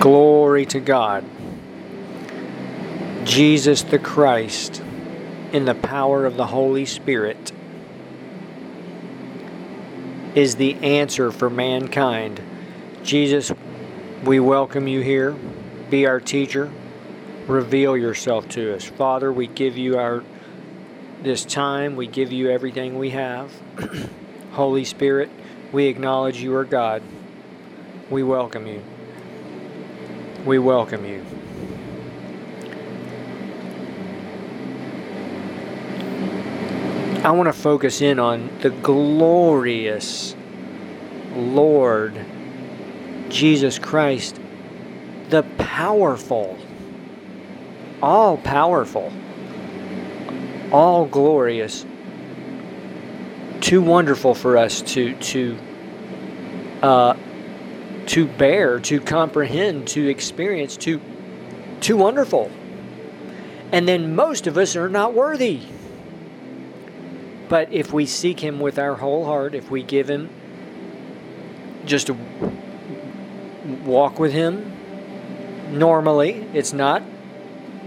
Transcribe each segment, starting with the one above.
Glory to God. Jesus the Christ, in the power of the Holy Spirit, is the answer for mankind. Jesus, we welcome you here. Be our teacher. Reveal yourself to us. Father, we give you our this time. We give you everything we have. Holy Spirit, we acknowledge you are God. We welcome you. We welcome you. I want to focus in on the glorious Lord Jesus Christ, the powerful, all powerful, all glorious, too wonderful for us to to uh, to bear, to comprehend, to experience, too, too wonderful. And then most of us are not worthy. But if we seek him with our whole heart, if we give him just to walk with him normally, it's not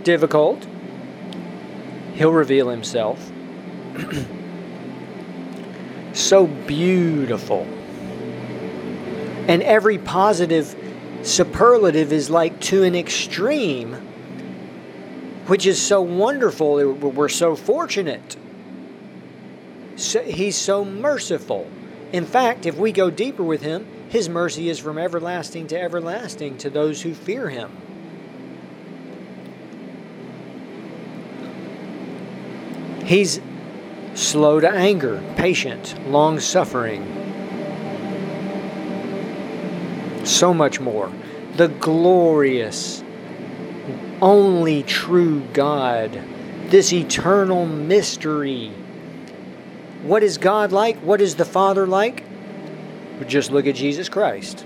difficult. He'll reveal himself. so beautiful. And every positive superlative is like to an extreme, which is so wonderful. We're so fortunate. So, he's so merciful. In fact, if we go deeper with him, his mercy is from everlasting to everlasting to those who fear him. He's slow to anger, patient, long suffering so much more. The glorious, only true God, this eternal mystery. What is God like? What is the Father like? Just look at Jesus Christ.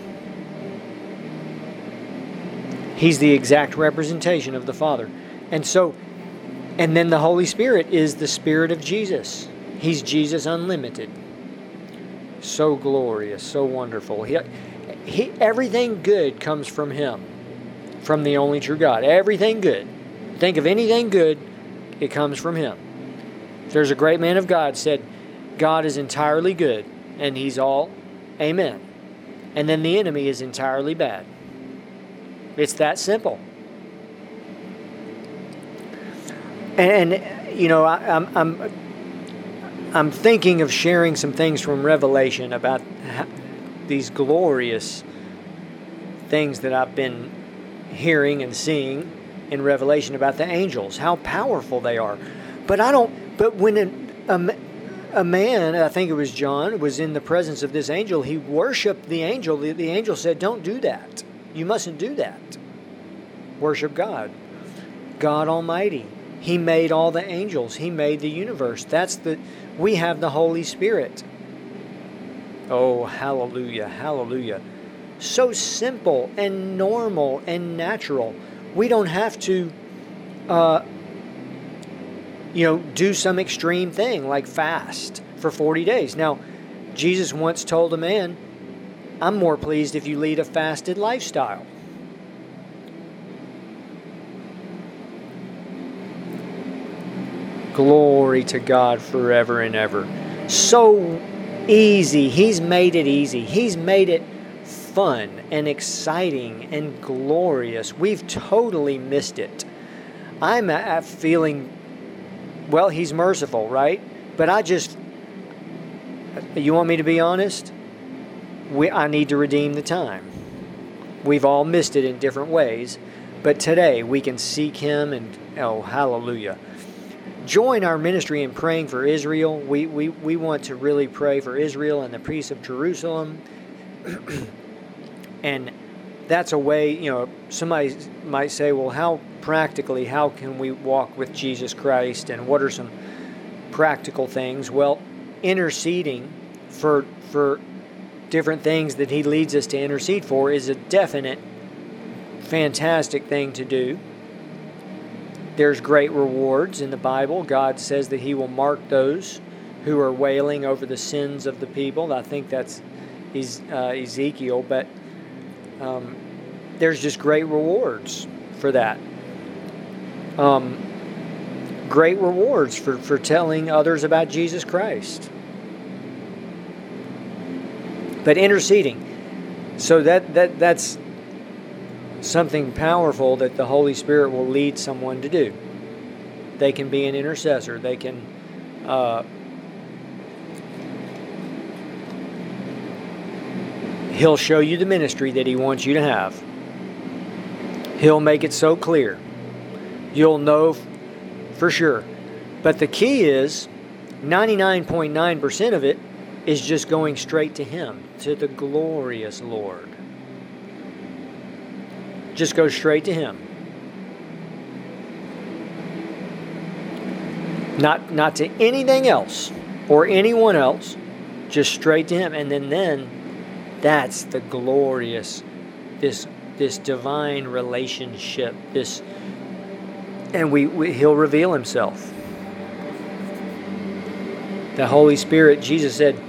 He's the exact representation of the Father. And so, and then the Holy Spirit is the Spirit of Jesus. He's Jesus unlimited. So glorious, so wonderful. He, he, everything good comes from Him, from the only true God. Everything good. Think of anything good, it comes from Him. There's a great man of God said, God is entirely good, and He's all Amen. And then the enemy is entirely bad. It's that simple. And, you know, I, I'm, I'm, I'm thinking of sharing some things from Revelation about these glorious things that I've been hearing and seeing in Revelation about the angels, how powerful they are. But I don't, but when a, a, a man, I think it was John, was in the presence of this angel, he worshiped the angel. The, the angel said, Don't do that. You mustn't do that. Worship God. God Almighty. He made all the angels. He made the universe. That's the we have the Holy Spirit. Oh, hallelujah, hallelujah. So simple and normal and natural. We don't have to, uh, you know, do some extreme thing like fast for 40 days. Now, Jesus once told a man, I'm more pleased if you lead a fasted lifestyle. Glory to God forever and ever. So easy. He's made it easy. He's made it fun and exciting and glorious. We've totally missed it. I'm feeling, well, He's merciful, right? But I just, you want me to be honest? We, I need to redeem the time. We've all missed it in different ways, but today we can seek Him and, oh, hallelujah join our ministry in praying for Israel. We, we, we want to really pray for Israel and the peace of Jerusalem. and that's a way, you know, somebody might say, well, how practically, how can we walk with Jesus Christ and what are some practical things? Well, interceding for, for different things that He leads us to intercede for is a definite, fantastic thing to do. There's great rewards in the Bible. God says that He will mark those who are wailing over the sins of the people. I think that's uh, Ezekiel, but um, there's just great rewards for that. Um, great rewards for, for telling others about Jesus Christ. But interceding. So that, that that's something powerful that the Holy Spirit will lead someone to do. They can be an intercessor. They can uh, He'll show you the ministry that He wants you to have. He'll make it so clear. You'll know for sure. But the key is 99.9% of it is just going straight to Him, to the glorious Lord. Just go straight to Him. Not, not to anything else or anyone else, just straight to Him. And then, then that's the glorious, this, this divine relationship, this and we, we, he'll reveal himself. The Holy Spirit, Jesus said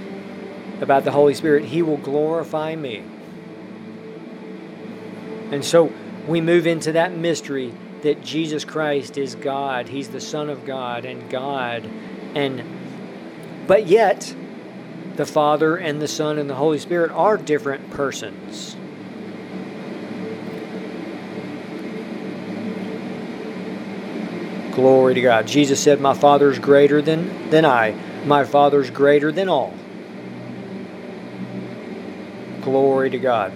about the Holy Spirit, He will glorify me. And so we move into that mystery that Jesus Christ is God. He's the Son of God and God. And but yet the Father and the Son and the Holy Spirit are different persons. Glory to God. Jesus said, My Father is greater than, than I. My Father is greater than all. Glory to God.